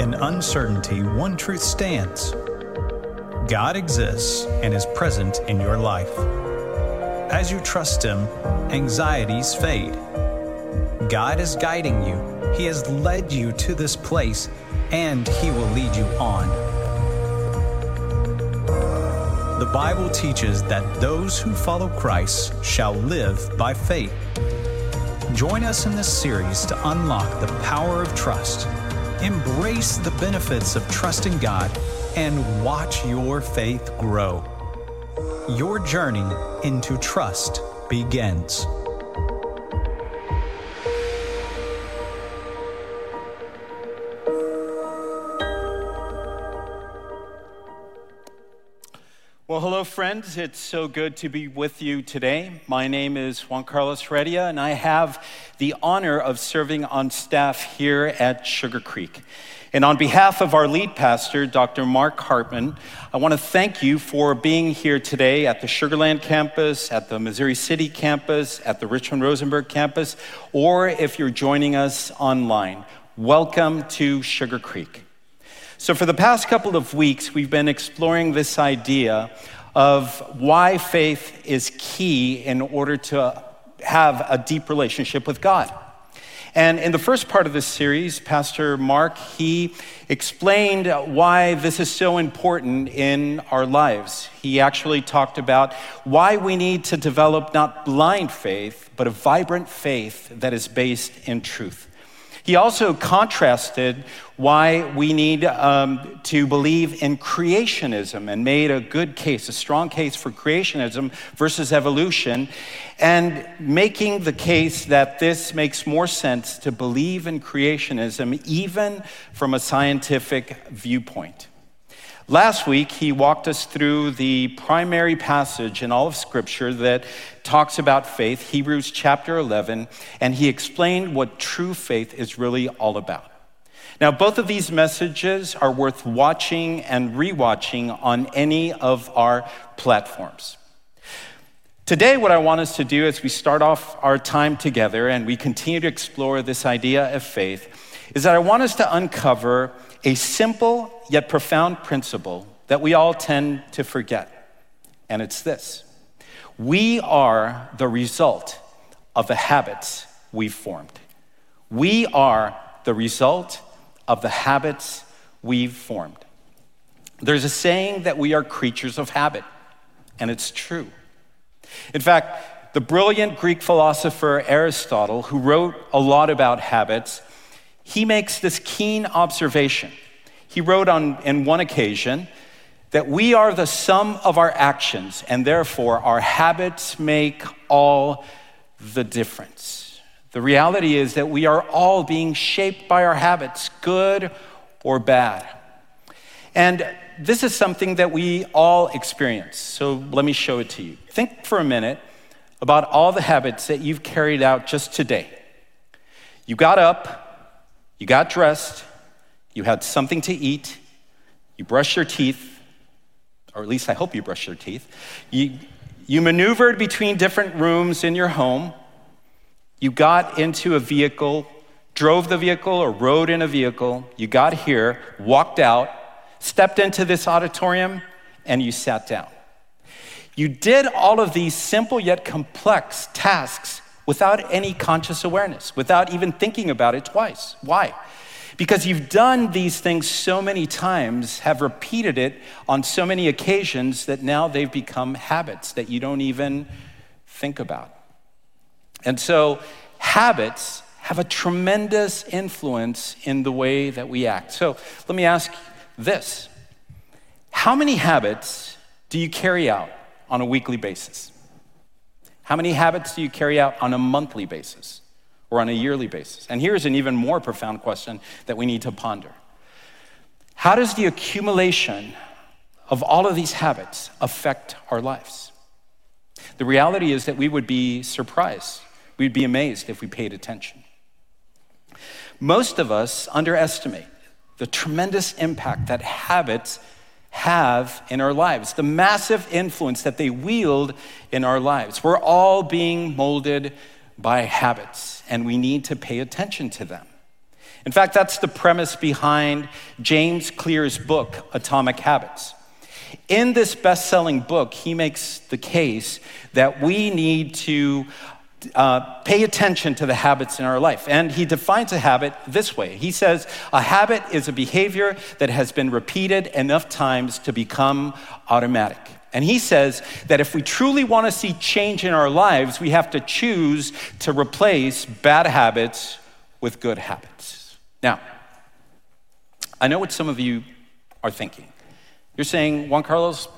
In uncertainty, one truth stands God exists and is present in your life. As you trust Him, anxieties fade. God is guiding you, He has led you to this place, and He will lead you on. The Bible teaches that those who follow Christ shall live by faith. Join us in this series to unlock the power of trust, embrace the benefits of trusting God, and watch your faith grow. Your journey into trust begins. Friends. It's so good to be with you today. My name is Juan Carlos Redia, and I have the honor of serving on staff here at Sugar Creek. And on behalf of our lead pastor, Dr. Mark Hartman, I want to thank you for being here today at the Sugarland campus, at the Missouri City campus, at the Richmond Rosenberg campus, or if you're joining us online. Welcome to Sugar Creek. So, for the past couple of weeks, we've been exploring this idea of why faith is key in order to have a deep relationship with God. And in the first part of this series, Pastor Mark, he explained why this is so important in our lives. He actually talked about why we need to develop not blind faith, but a vibrant faith that is based in truth. He also contrasted why we need um, to believe in creationism and made a good case, a strong case for creationism versus evolution, and making the case that this makes more sense to believe in creationism even from a scientific viewpoint. Last week, he walked us through the primary passage in all of Scripture that talks about faith, Hebrews chapter 11, and he explained what true faith is really all about. Now, both of these messages are worth watching and rewatching on any of our platforms. Today, what I want us to do as we start off our time together and we continue to explore this idea of faith is that I want us to uncover a simple yet profound principle that we all tend to forget. And it's this we are the result of the habits we've formed. We are the result of the habits we've formed. There's a saying that we are creatures of habit, and it's true. In fact, the brilliant Greek philosopher Aristotle, who wrote a lot about habits, he makes this keen observation. He wrote on in one occasion that we are the sum of our actions, and therefore our habits make all the difference. The reality is that we are all being shaped by our habits, good or bad. And this is something that we all experience. So let me show it to you. Think for a minute about all the habits that you've carried out just today. You got up, you got dressed, you had something to eat, you brushed your teeth, or at least I hope you brushed your teeth. You, you maneuvered between different rooms in your home. You got into a vehicle, drove the vehicle, or rode in a vehicle. You got here, walked out, stepped into this auditorium, and you sat down. You did all of these simple yet complex tasks without any conscious awareness, without even thinking about it twice. Why? Because you've done these things so many times, have repeated it on so many occasions that now they've become habits that you don't even think about. And so, habits have a tremendous influence in the way that we act. So, let me ask this How many habits do you carry out on a weekly basis? How many habits do you carry out on a monthly basis or on a yearly basis? And here's an even more profound question that we need to ponder How does the accumulation of all of these habits affect our lives? The reality is that we would be surprised, we'd be amazed if we paid attention. Most of us underestimate the tremendous impact that habits have in our lives, the massive influence that they wield in our lives. We're all being molded by habits, and we need to pay attention to them. In fact, that's the premise behind James Clear's book, Atomic Habits. In this best selling book, he makes the case that we need to uh, pay attention to the habits in our life. And he defines a habit this way He says, A habit is a behavior that has been repeated enough times to become automatic. And he says that if we truly want to see change in our lives, we have to choose to replace bad habits with good habits. Now, I know what some of you are thinking. You're saying, Juan Carlos,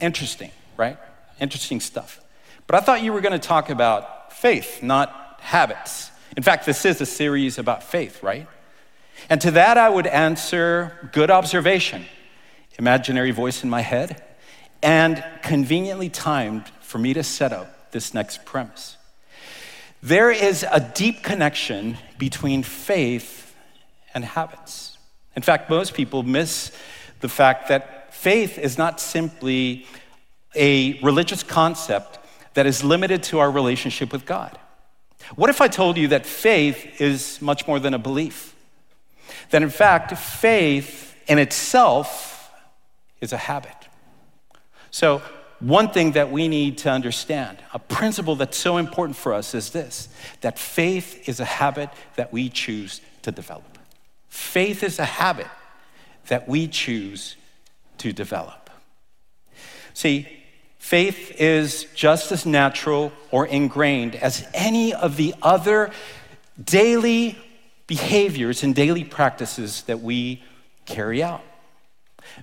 interesting, right? Interesting stuff. But I thought you were going to talk about faith, not habits. In fact, this is a series about faith, right? And to that, I would answer good observation, imaginary voice in my head, and conveniently timed for me to set up this next premise. There is a deep connection between faith and habits. In fact, most people miss the fact that faith is not simply a religious concept that is limited to our relationship with God. What if I told you that faith is much more than a belief? That in fact, faith in itself is a habit. So, one thing that we need to understand, a principle that's so important for us is this that faith is a habit that we choose to develop. Faith is a habit that we choose to develop. See, faith is just as natural or ingrained as any of the other daily behaviors and daily practices that we carry out.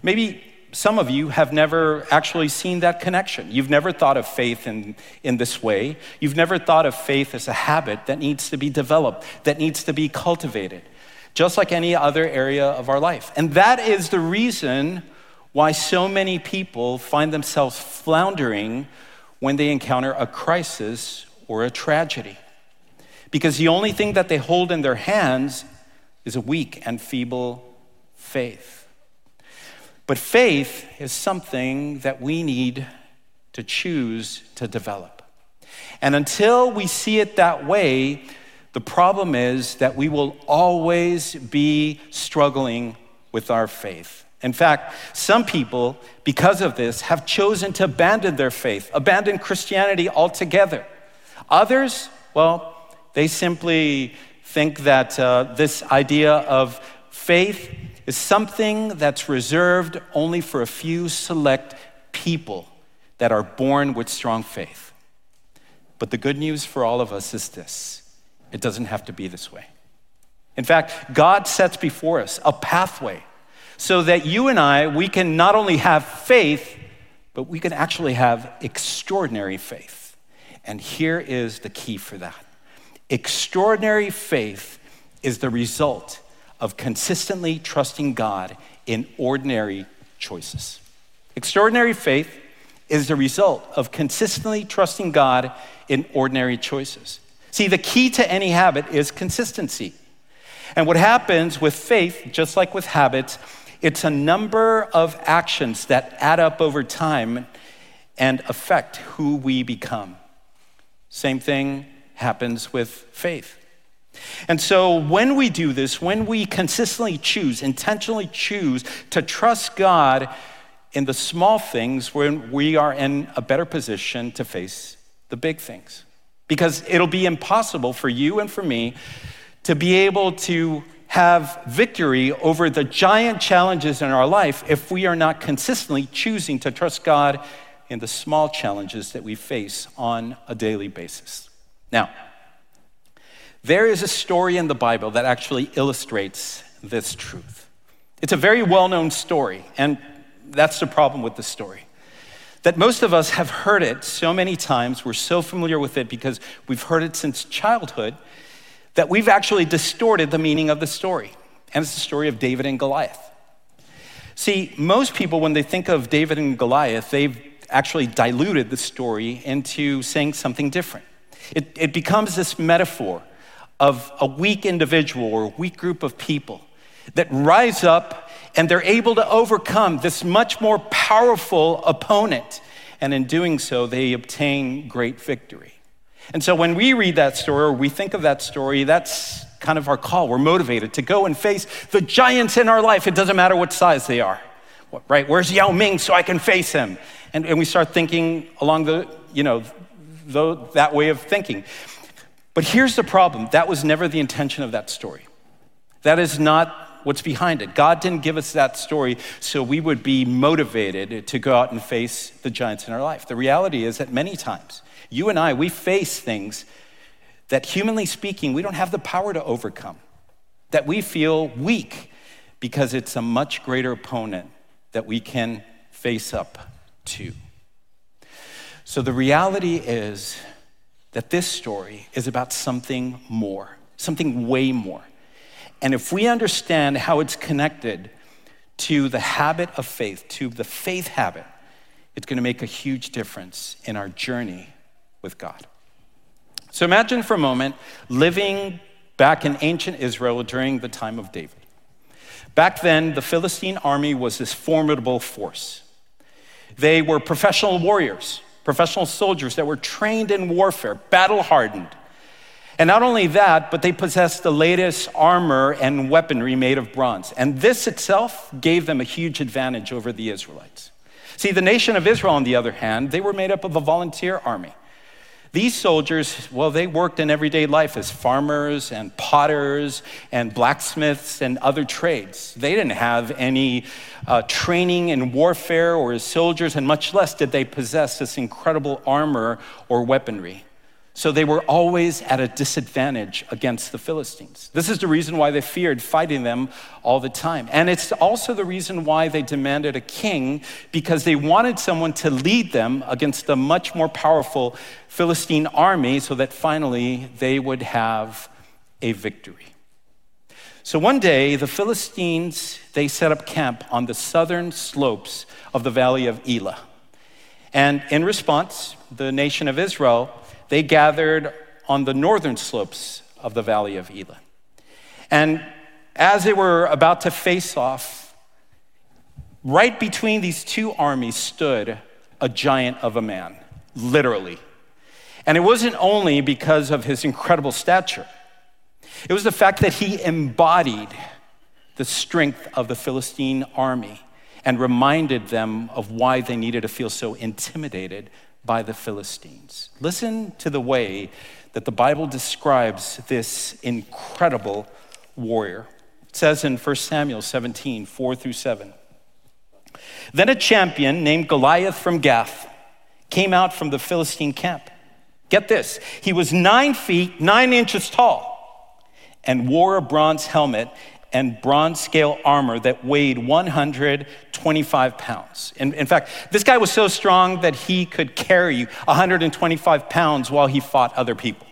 Maybe some of you have never actually seen that connection. You've never thought of faith in, in this way. You've never thought of faith as a habit that needs to be developed, that needs to be cultivated, just like any other area of our life. And that is the reason why so many people find themselves floundering when they encounter a crisis or a tragedy. Because the only thing that they hold in their hands is a weak and feeble faith. But faith is something that we need to choose to develop. And until we see it that way, the problem is that we will always be struggling with our faith. In fact, some people, because of this, have chosen to abandon their faith, abandon Christianity altogether. Others, well, they simply think that uh, this idea of faith is something that's reserved only for a few select people that are born with strong faith. But the good news for all of us is this it doesn't have to be this way. In fact, God sets before us a pathway so that you and I, we can not only have faith, but we can actually have extraordinary faith. And here is the key for that extraordinary faith is the result of consistently trusting God in ordinary choices. Extraordinary faith is the result of consistently trusting God in ordinary choices. See, the key to any habit is consistency. And what happens with faith, just like with habits, it's a number of actions that add up over time and affect who we become. Same thing happens with faith. And so, when we do this, when we consistently choose, intentionally choose to trust God in the small things, when we are in a better position to face the big things. Because it'll be impossible for you and for me to be able to have victory over the giant challenges in our life if we are not consistently choosing to trust God in the small challenges that we face on a daily basis. Now, there is a story in the Bible that actually illustrates this truth. It's a very well known story, and that's the problem with the story. That most of us have heard it so many times, we're so familiar with it because we've heard it since childhood, that we've actually distorted the meaning of the story. And it's the story of David and Goliath. See, most people, when they think of David and Goliath, they've actually diluted the story into saying something different. It, it becomes this metaphor of a weak individual or a weak group of people that rise up and they're able to overcome this much more powerful opponent. And in doing so, they obtain great victory. And so when we read that story or we think of that story, that's kind of our call. We're motivated to go and face the giants in our life. It doesn't matter what size they are, right? Where's Yao Ming so I can face him? And, and we start thinking along the, you know, the, that way of thinking. But here's the problem that was never the intention of that story. That is not what's behind it. God didn't give us that story so we would be motivated to go out and face the giants in our life. The reality is that many times, you and I, we face things that, humanly speaking, we don't have the power to overcome, that we feel weak because it's a much greater opponent that we can face up to. So the reality is that this story is about something more, something way more. And if we understand how it's connected to the habit of faith, to the faith habit, it's going to make a huge difference in our journey with God. So imagine for a moment living back in ancient Israel during the time of David. Back then, the Philistine army was this formidable force. They were professional warriors, professional soldiers that were trained in warfare, battle hardened. And not only that, but they possessed the latest armor and weaponry made of bronze. And this itself gave them a huge advantage over the Israelites. See, the nation of Israel, on the other hand, they were made up of a volunteer army. These soldiers, well, they worked in everyday life as farmers and potters and blacksmiths and other trades. They didn't have any uh, training in warfare or as soldiers, and much less did they possess this incredible armor or weaponry. So they were always at a disadvantage against the Philistines. This is the reason why they feared fighting them all the time. And it's also the reason why they demanded a king, because they wanted someone to lead them against the much more powerful Philistine army so that finally they would have a victory. So one day, the Philistines, they set up camp on the southern slopes of the valley of Elah. And in response, the nation of Israel they gathered on the northern slopes of the valley of Elah. And as they were about to face off, right between these two armies stood a giant of a man, literally. And it wasn't only because of his incredible stature, it was the fact that he embodied the strength of the Philistine army and reminded them of why they needed to feel so intimidated by the Philistines. Listen to the way that the Bible describes this incredible warrior. It says in 1 Samuel 17, 4 through 7. Then a champion named Goliath from Gath came out from the Philistine camp. Get this, he was nine feet, nine inches tall, and wore a bronze helmet and bronze scale armor that weighed 125 pounds. In, fact, this guy was so strong that he could carry 125 pounds while he fought other people.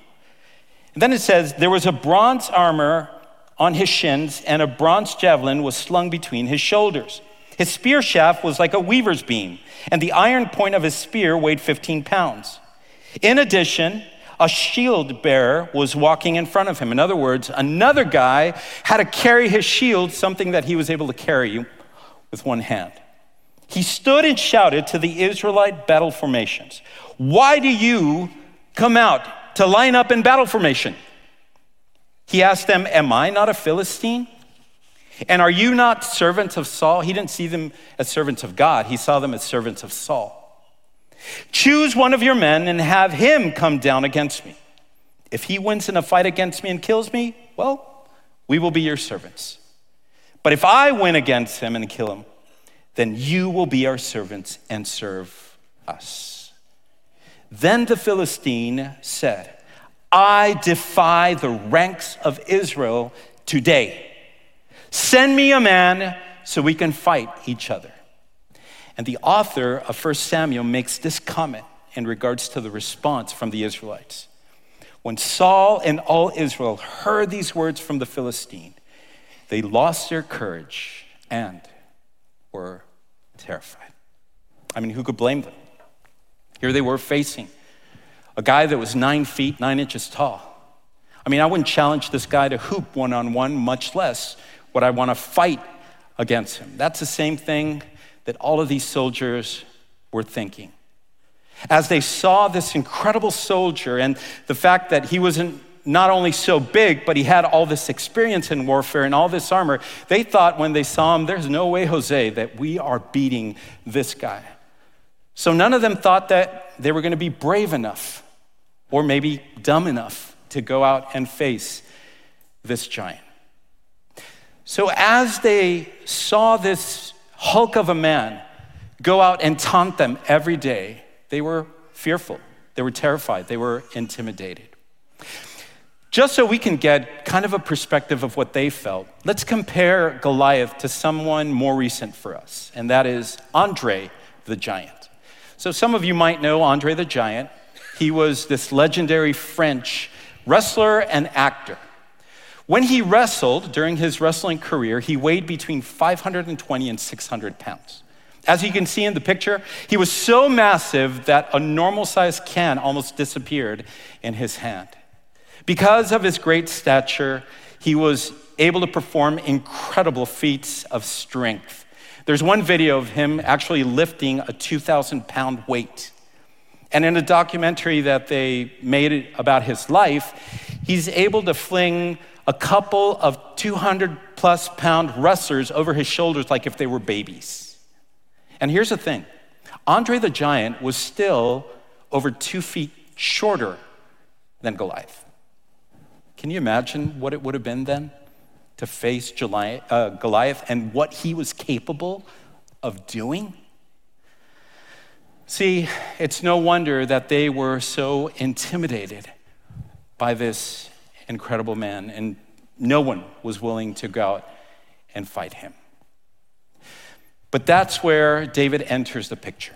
And then it says, there was a bronze armor on his shins, and a bronze javelin was slung between his shoulders. His spear shaft was like a weaver's beam, and the iron point of his spear weighed 15 pounds. In addition, a shield bearer was walking in front of him. In other words, another guy had to carry his shield, something that he was able to carry with one hand. He stood and shouted to the Israelite battle formations, Why do you come out to line up in battle formation? He asked them, Am I not a Philistine? And are you not servants of Saul? He didn't see them as servants of God, he saw them as servants of Saul. Choose one of your men and have him come down against me. If he wins in a fight against me and kills me, well, we will be your servants. But if I win against him and kill him, then you will be our servants and serve us. Then the Philistine said, I defy the ranks of Israel today. Send me a man so we can fight each other. And the author of 1 Samuel makes this comment in regards to the response from the Israelites. When Saul and all Israel heard these words from the Philistine, they lost their courage and were terrified. I mean, who could blame them? Here they were facing a guy that was nine feet, nine inches tall. I mean, I wouldn't challenge this guy to hoop one on one, much less would I want to fight against him. That's the same thing that all of these soldiers were thinking. As they saw this incredible soldier and the fact that he wasn't not only so big, but he had all this experience in warfare and all this armor. They thought when they saw him, there's no way, Jose, that we are beating this guy. So none of them thought that they were going to be brave enough or maybe dumb enough to go out and face this giant. So as they saw this hulk of a man go out and taunt them every day, they were fearful, they were terrified, they were intimidated. Just so we can get kind of a perspective of what they felt, let's compare Goliath to someone more recent for us, and that is Andre the Giant. So, some of you might know Andre the Giant. He was this legendary French wrestler and actor. When he wrestled during his wrestling career, he weighed between 520 and 600 pounds. As you can see in the picture, he was so massive that a normal sized can almost disappeared in his hand. Because of his great stature, he was able to perform incredible feats of strength. There's one video of him actually lifting a 2,000 pound weight. And in a documentary that they made about his life, he's able to fling a couple of 200 plus pound wrestlers over his shoulders like if they were babies. And here's the thing Andre the Giant was still over two feet shorter than Goliath. Can you imagine what it would have been then to face uh, Goliath and what he was capable of doing? See, it's no wonder that they were so intimidated by this incredible man, and no one was willing to go out and fight him. But that's where David enters the picture.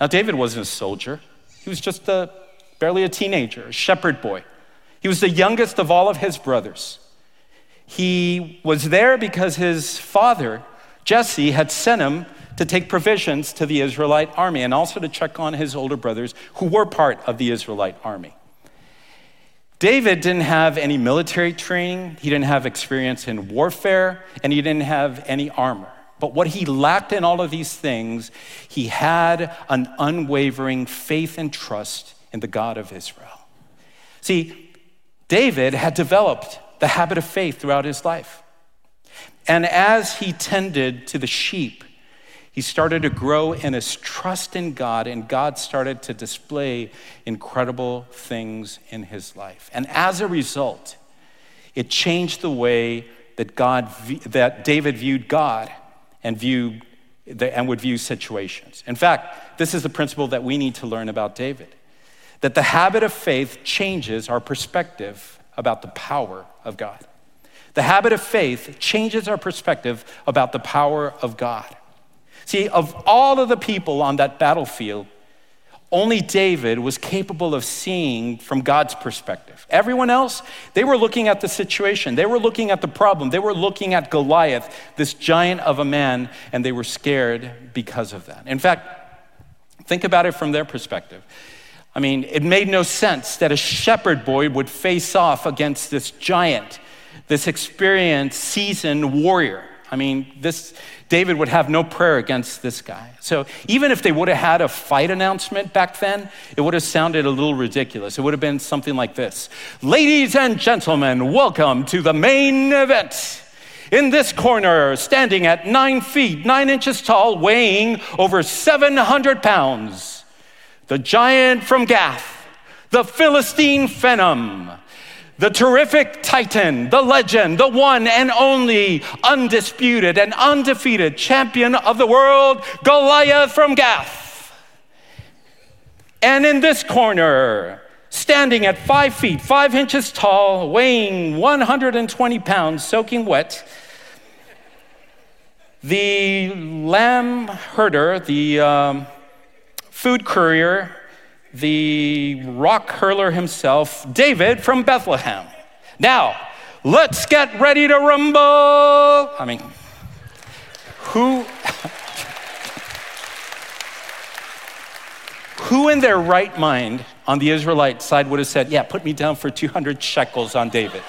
Now, David wasn't a soldier, he was just a, barely a teenager, a shepherd boy. He was the youngest of all of his brothers. He was there because his father, Jesse, had sent him to take provisions to the Israelite army and also to check on his older brothers who were part of the Israelite army. David didn't have any military training, he didn't have experience in warfare, and he didn't have any armor. But what he lacked in all of these things, he had an unwavering faith and trust in the God of Israel. See, David had developed the habit of faith throughout his life. And as he tended to the sheep, he started to grow in his trust in God, and God started to display incredible things in his life. And as a result, it changed the way that God, that David viewed God and viewed and would view situations. In fact, this is the principle that we need to learn about David that the habit of faith changes our perspective about the power of God. The habit of faith changes our perspective about the power of God. See, of all of the people on that battlefield, only David was capable of seeing from God's perspective. Everyone else, they were looking at the situation, they were looking at the problem, they were looking at Goliath, this giant of a man, and they were scared because of that. In fact, think about it from their perspective. I mean, it made no sense that a shepherd boy would face off against this giant, this experienced, seasoned warrior. I mean, this David would have no prayer against this guy. So even if they would have had a fight announcement back then, it would have sounded a little ridiculous. It would have been something like this Ladies and gentlemen, welcome to the main event. In this corner, standing at nine feet, nine inches tall, weighing over 700 pounds the giant from Gath, the Philistine Phenom, the terrific Titan, the legend, the one and only undisputed and undefeated champion of the world, Goliath from Gath. And in this corner, standing at five feet, five inches tall, weighing 120 pounds, soaking wet, the lamb herder, the um, food courier, the rock hurler himself, David from Bethlehem. Now, let's get ready to rumble. I mean, who who in their right mind on the Israelite side would have said, "Yeah, put me down for 200 shekels on David."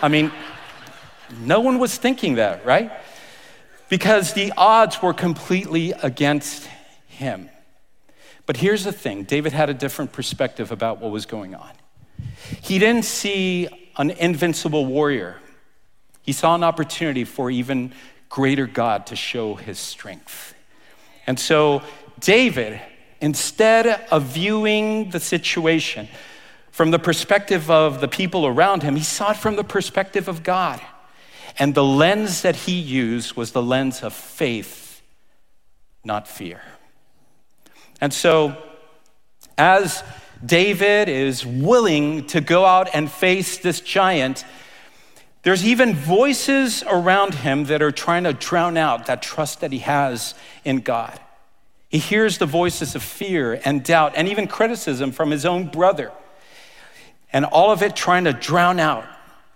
I mean, no one was thinking that, right? Because the odds were completely against him. But here's the thing David had a different perspective about what was going on. He didn't see an invincible warrior, he saw an opportunity for even greater God to show his strength. And so, David, instead of viewing the situation from the perspective of the people around him, he saw it from the perspective of God. And the lens that he used was the lens of faith, not fear. And so, as David is willing to go out and face this giant, there's even voices around him that are trying to drown out that trust that he has in God. He hears the voices of fear and doubt and even criticism from his own brother. And all of it trying to drown out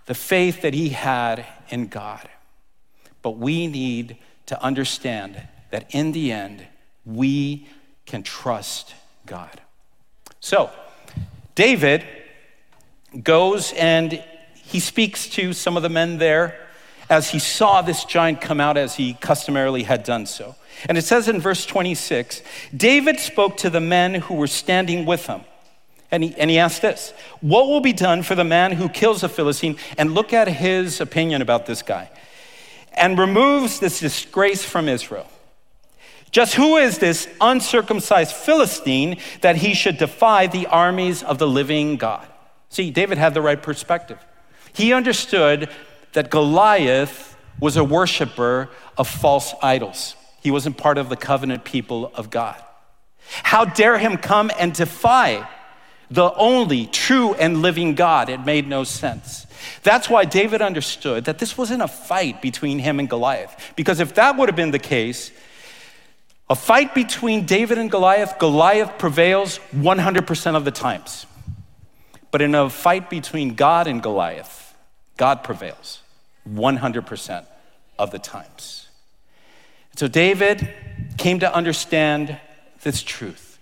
the faith that he had in God. But we need to understand that in the end, we can trust God. So, David goes and he speaks to some of the men there as he saw this giant come out as he customarily had done so. And it says in verse 26 David spoke to the men who were standing with him. And he, and he asked this What will be done for the man who kills a Philistine? And look at his opinion about this guy and removes this disgrace from Israel. Just who is this uncircumcised Philistine that he should defy the armies of the living God? See, David had the right perspective. He understood that Goliath was a worshiper of false idols. He wasn't part of the covenant people of God. How dare him come and defy the only true and living God? It made no sense. That's why David understood that this wasn't a fight between him and Goliath. Because if that would have been the case, a fight between David and Goliath, Goliath prevails 100% of the times. But in a fight between God and Goliath, God prevails 100% of the times. So David came to understand this truth.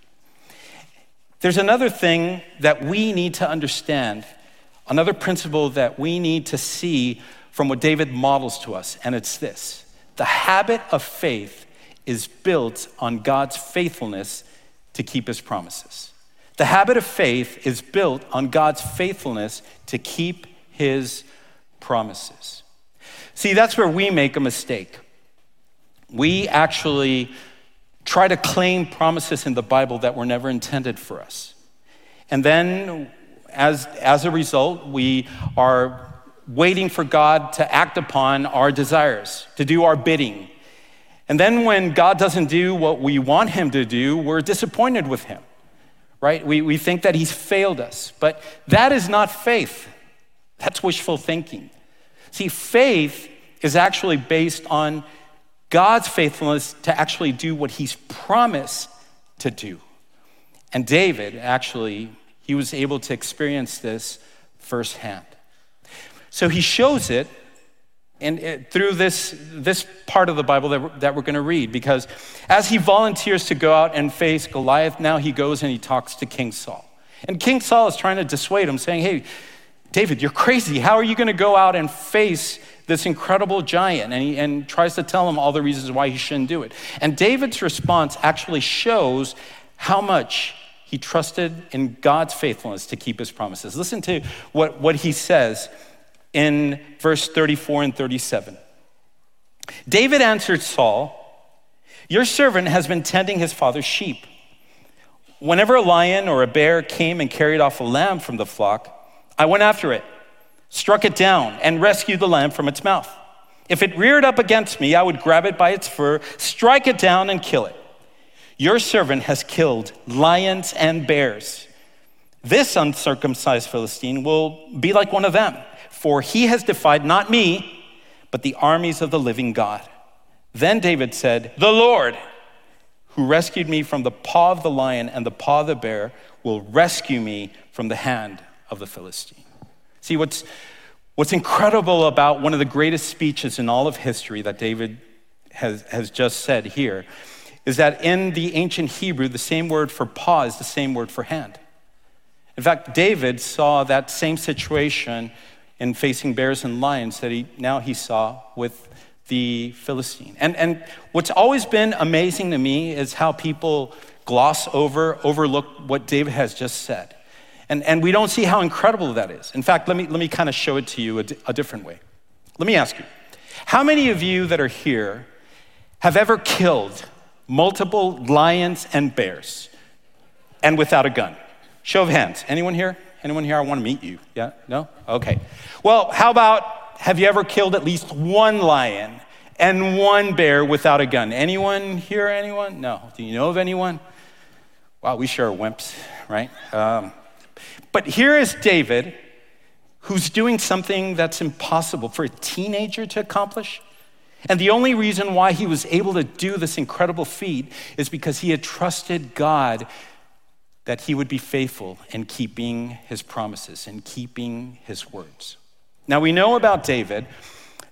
There's another thing that we need to understand, another principle that we need to see from what David models to us, and it's this the habit of faith is built on God's faithfulness to keep his promises. The habit of faith is built on God's faithfulness to keep his promises. See, that's where we make a mistake. We actually try to claim promises in the Bible that were never intended for us. And then, as, as a result, we are waiting for God to act upon our desires, to do our bidding, and then when God doesn't do what we want him to do, we're disappointed with him, right? We, we think that he's failed us. But that is not faith, that's wishful thinking. See, faith is actually based on God's faithfulness to actually do what he's promised to do. And David actually, he was able to experience this firsthand. So he shows it and it, through this, this part of the Bible that we're, that we're going to read, because as he volunteers to go out and face Goliath, now he goes and he talks to King Saul. And King Saul is trying to dissuade him, saying, Hey, David, you're crazy. How are you going to go out and face this incredible giant? And he and tries to tell him all the reasons why he shouldn't do it. And David's response actually shows how much he trusted in God's faithfulness to keep his promises. Listen to what, what he says in verse 34 and 37. David answered Saul, Your servant has been tending his father's sheep. Whenever a lion or a bear came and carried off a lamb from the flock, I went after it, struck it down, and rescued the lamb from its mouth. If it reared up against me, I would grab it by its fur, strike it down, and kill it. Your servant has killed lions and bears. This uncircumcised Philistine will be like one of them for he has defied not me, but the armies of the living God. Then David said, The Lord, who rescued me from the paw of the lion and the paw of the bear, will rescue me from the hand of the Philistine. See, what's, what's incredible about one of the greatest speeches in all of history that David has, has just said here is that in the ancient Hebrew, the same word for paw is the same word for hand. In fact, David saw that same situation in facing bears and lions that he now he saw with the Philistine. And, and what's always been amazing to me is how people gloss over, overlook what David has just said. And, and we don't see how incredible that is. In fact, let me, let me kind of show it to you a, a different way. Let me ask you how many of you that are here have ever killed multiple lions and bears and without a gun? Show of hands. Anyone here? Anyone here? I want to meet you. Yeah? No? Okay. Well, how about have you ever killed at least one lion and one bear without a gun? Anyone here? Anyone? No. Do you know of anyone? Wow, we sure are wimps, right? Um, but here is David, who's doing something that's impossible for a teenager to accomplish. And the only reason why he was able to do this incredible feat is because he had trusted God that he would be faithful in keeping his promises and keeping his words. Now, we know about David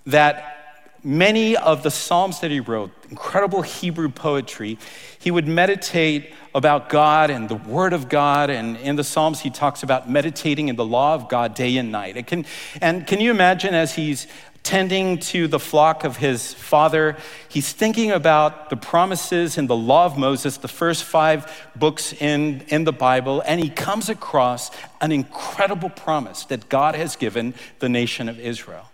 that many of the Psalms that he wrote, incredible Hebrew poetry, he would meditate about God and the Word of God. And in the Psalms, he talks about meditating in the law of God day and night. It can, and can you imagine as he's tending to the flock of his father, he's thinking about the promises in the law of Moses, the first five books in, in the Bible, and he comes across an incredible promise that God has given the nation of Israel.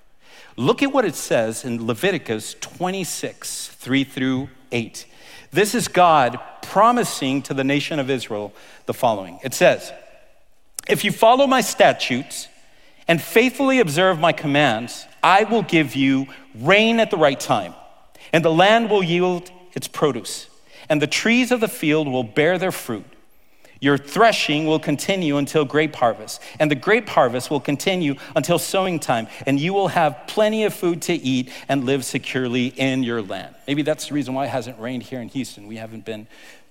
Look at what it says in Leviticus 26, 3 through 8. This is God promising to the nation of Israel the following it says, If you follow my statutes and faithfully observe my commands, I will give you rain at the right time, and the land will yield its produce, and the trees of the field will bear their fruit. Your threshing will continue until grape harvest, and the grape harvest will continue until sowing time, and you will have plenty of food to eat and live securely in your land. Maybe that's the reason why it hasn't rained here in Houston. We haven't been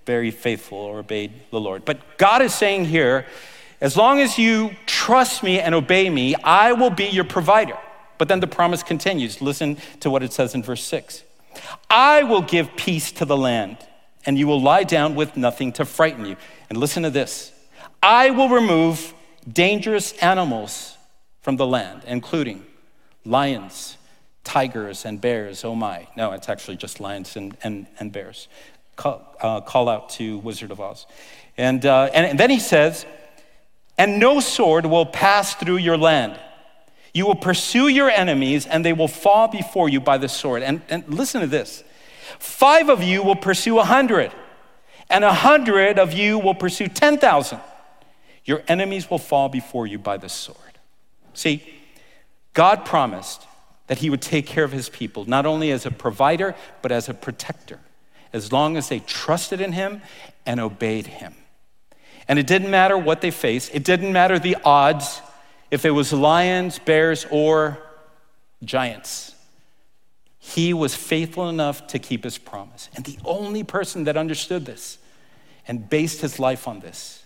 very faithful or obeyed the Lord. But God is saying here, as long as you trust me and obey me, I will be your provider. But then the promise continues. Listen to what it says in verse 6 I will give peace to the land, and you will lie down with nothing to frighten you. And listen to this I will remove dangerous animals from the land, including lions, tigers, and bears. Oh my. No, it's actually just lions and, and, and bears. Call, uh, call, out to Wizard of Oz. And, uh, and, and then he says, And no sword will pass through your land. You will pursue your enemies, and they will fall before you by the sword. And, and listen to this five of you will pursue a hundred and a hundred of you will pursue 10,000. Your enemies will fall before you by the sword. See, God promised that He would take care of His people, not only as a provider, but as a protector, as long as they trusted in Him and obeyed Him. And it didn't matter what they faced, it didn't matter the odds, if it was lions, bears, or giants. He was faithful enough to keep his promise. And the only person that understood this and based his life on this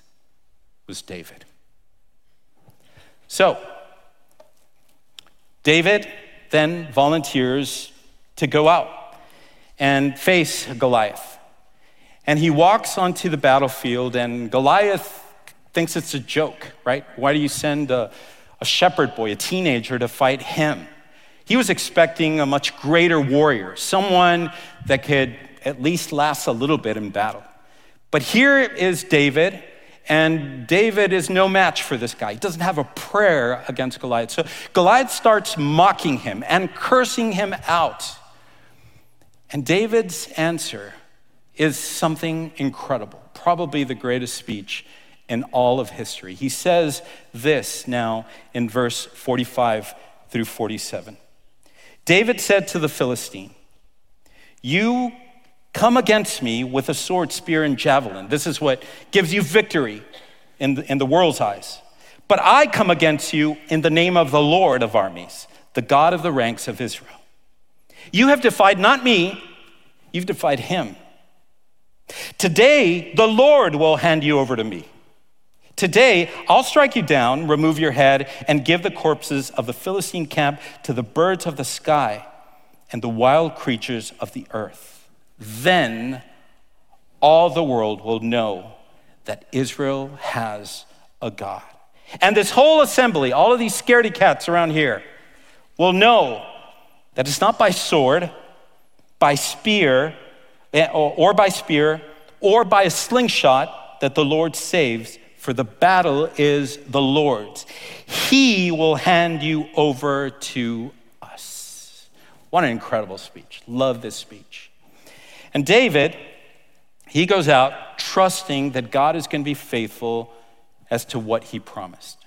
was David. So, David then volunteers to go out and face Goliath. And he walks onto the battlefield, and Goliath thinks it's a joke, right? Why do you send a, a shepherd boy, a teenager, to fight him? He was expecting a much greater warrior, someone that could at least last a little bit in battle. But here is David, and David is no match for this guy. He doesn't have a prayer against Goliath. So Goliath starts mocking him and cursing him out. And David's answer is something incredible, probably the greatest speech in all of history. He says this now in verse 45 through 47. David said to the Philistine, You come against me with a sword, spear, and javelin. This is what gives you victory in the, in the world's eyes. But I come against you in the name of the Lord of armies, the God of the ranks of Israel. You have defied not me, you've defied him. Today, the Lord will hand you over to me. Today, I'll strike you down, remove your head, and give the corpses of the Philistine camp to the birds of the sky and the wild creatures of the earth. Then all the world will know that Israel has a God. And this whole assembly, all of these scaredy cats around here, will know that it's not by sword, by spear, Eh, or by spear, or by a slingshot that the Lord saves for the battle is the Lord's. He will hand you over to us. What an incredible speech. Love this speech. And David, he goes out trusting that God is going to be faithful as to what he promised.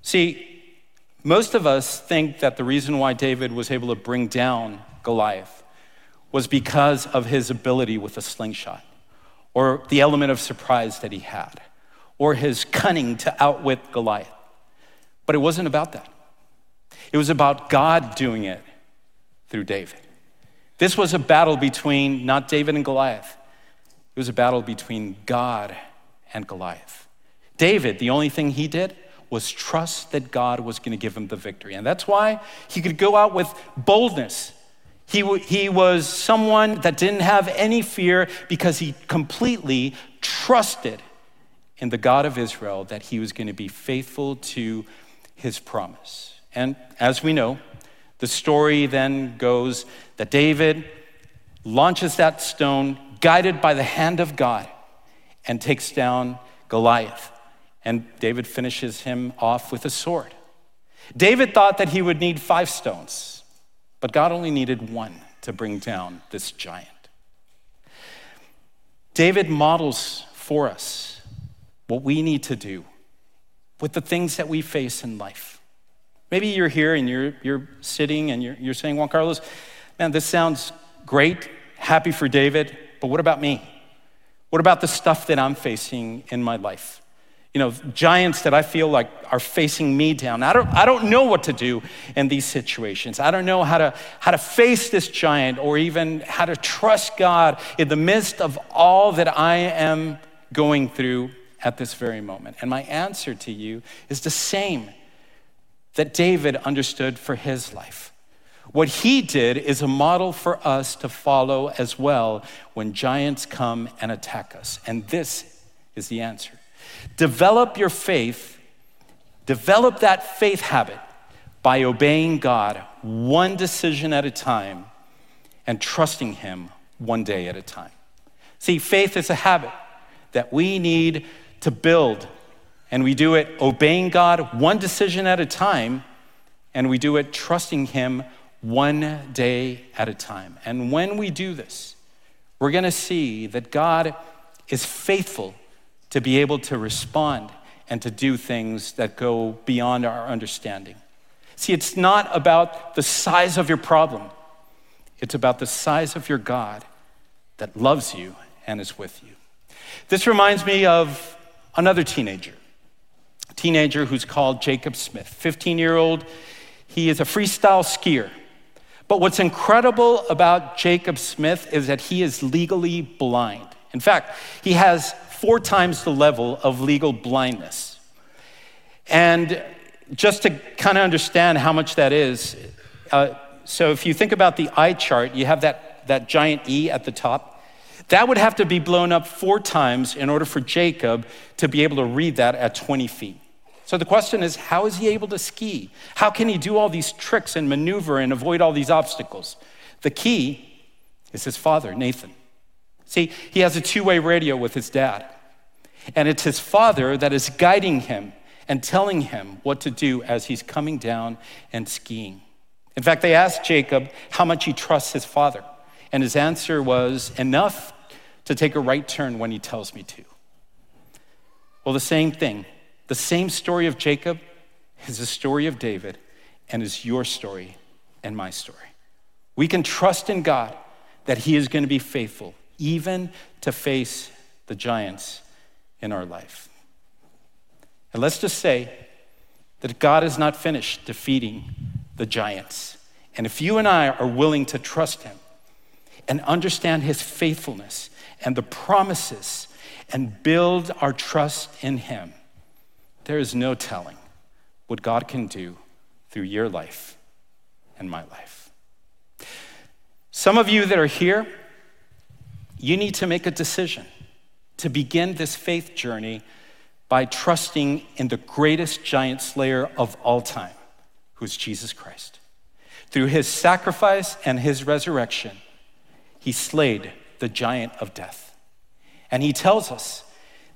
See, most of us think that the reason why David was able to bring down Goliath was because of his ability with a slingshot, or the element of surprise that he had, or his cunning to outwit Goliath. But it wasn't about that. It was about God doing it through David. This was a battle between not David and Goliath, it was a battle between God and Goliath. David, the only thing he did was trust that God was going to give him the victory. And that's why he could go out with boldness. He, he was someone that didn't have any fear because he completely trusted in the God of Israel that he was going to be faithful to his promise. And as we know, the story then goes that David launches that stone, guided by the hand of God, and takes down Goliath. And David finishes him off with a sword. David thought that he would need five stones, but God only needed one to bring down this giant. David models for us what we need to do with the things that we face in life. Maybe you're here and you're, you're sitting and you're, you're saying, Juan Carlos, man, this sounds great, happy for David, but what about me? What about the stuff that I'm facing in my life? You know, giants that I feel like are facing me down. I don't, I don't know what to do in these situations. I don't know how to, how to face this giant or even how to trust God in the midst of all that I am going through at this very moment. And my answer to you is the same that David understood for his life. What he did is a model for us to follow as well when giants come and attack us. And this is the answer. Develop your faith, develop that faith habit by obeying God one decision at a time and trusting Him one day at a time. See, faith is a habit that we need to build and we do it obeying God one decision at a time, and we do it trusting Him one day at a time. And when we do this, we're going to see that God is faithful to be able to respond and to do things that go beyond our understanding. See, it's not about the size of your problem, it's about the size of your God that loves you and is with you. This reminds me of another teenager a teenager who's called Jacob Smith, 15 year old. He is a freestyle skier. But what's incredible about Jacob Smith is that he is legally blind. In fact, he has four times the level of legal blindness. And just to kind of understand how much that is, uh, so if you think about the eye chart, you have that, that giant E at the top. That would have to be blown up four times in order for Jacob to be able to read that at 20 feet. So the question is, how is he able to ski? How can he do all these tricks and maneuver and avoid all these obstacles? The key is his father, Nathan. See, he has a two way radio with his dad. And it's his father that is guiding him and telling him what to do as he's coming down and skiing. In fact, they asked Jacob how much he trusts his father. And his answer was, enough to take a right turn when he tells me to. Well, the same thing the same story of Jacob is the story of David and is your story and my story. We can trust in God that He is going to be faithful, even to face the giants in our life. And let's just say that God is not finished defeating the giants. And if you and I are willing to trust Him and understand His faithfulness and the promises and build our trust in Him, there is no telling what God can do through your life and my life. Some of you that are here, you need to make a decision to begin this faith journey by trusting in the greatest giant slayer of all time, who's Jesus Christ. Through his sacrifice and his resurrection, he slayed the giant of death. And he tells us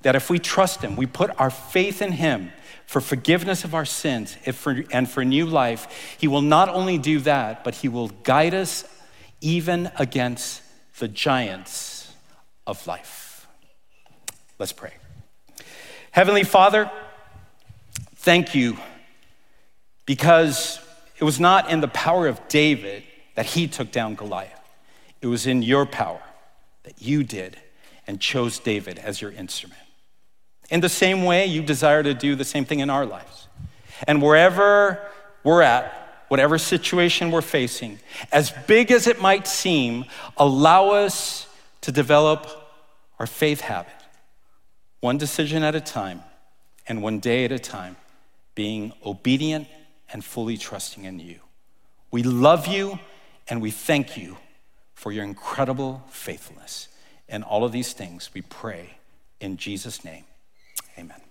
that if we trust Him, we put our faith in Him for forgiveness of our sins and for new life, He will not only do that, but He will guide us even against the giants of life. Let's pray. Heavenly Father, thank you because it was not in the power of David that he took down Goliath, it was in your power that you did and chose David as your instrument. In the same way, you desire to do the same thing in our lives. And wherever we're at, whatever situation we're facing, as big as it might seem, allow us to develop our faith habit, one decision at a time and one day at a time, being obedient and fully trusting in you. We love you and we thank you for your incredible faithfulness. And all of these things we pray in Jesus' name. Amen.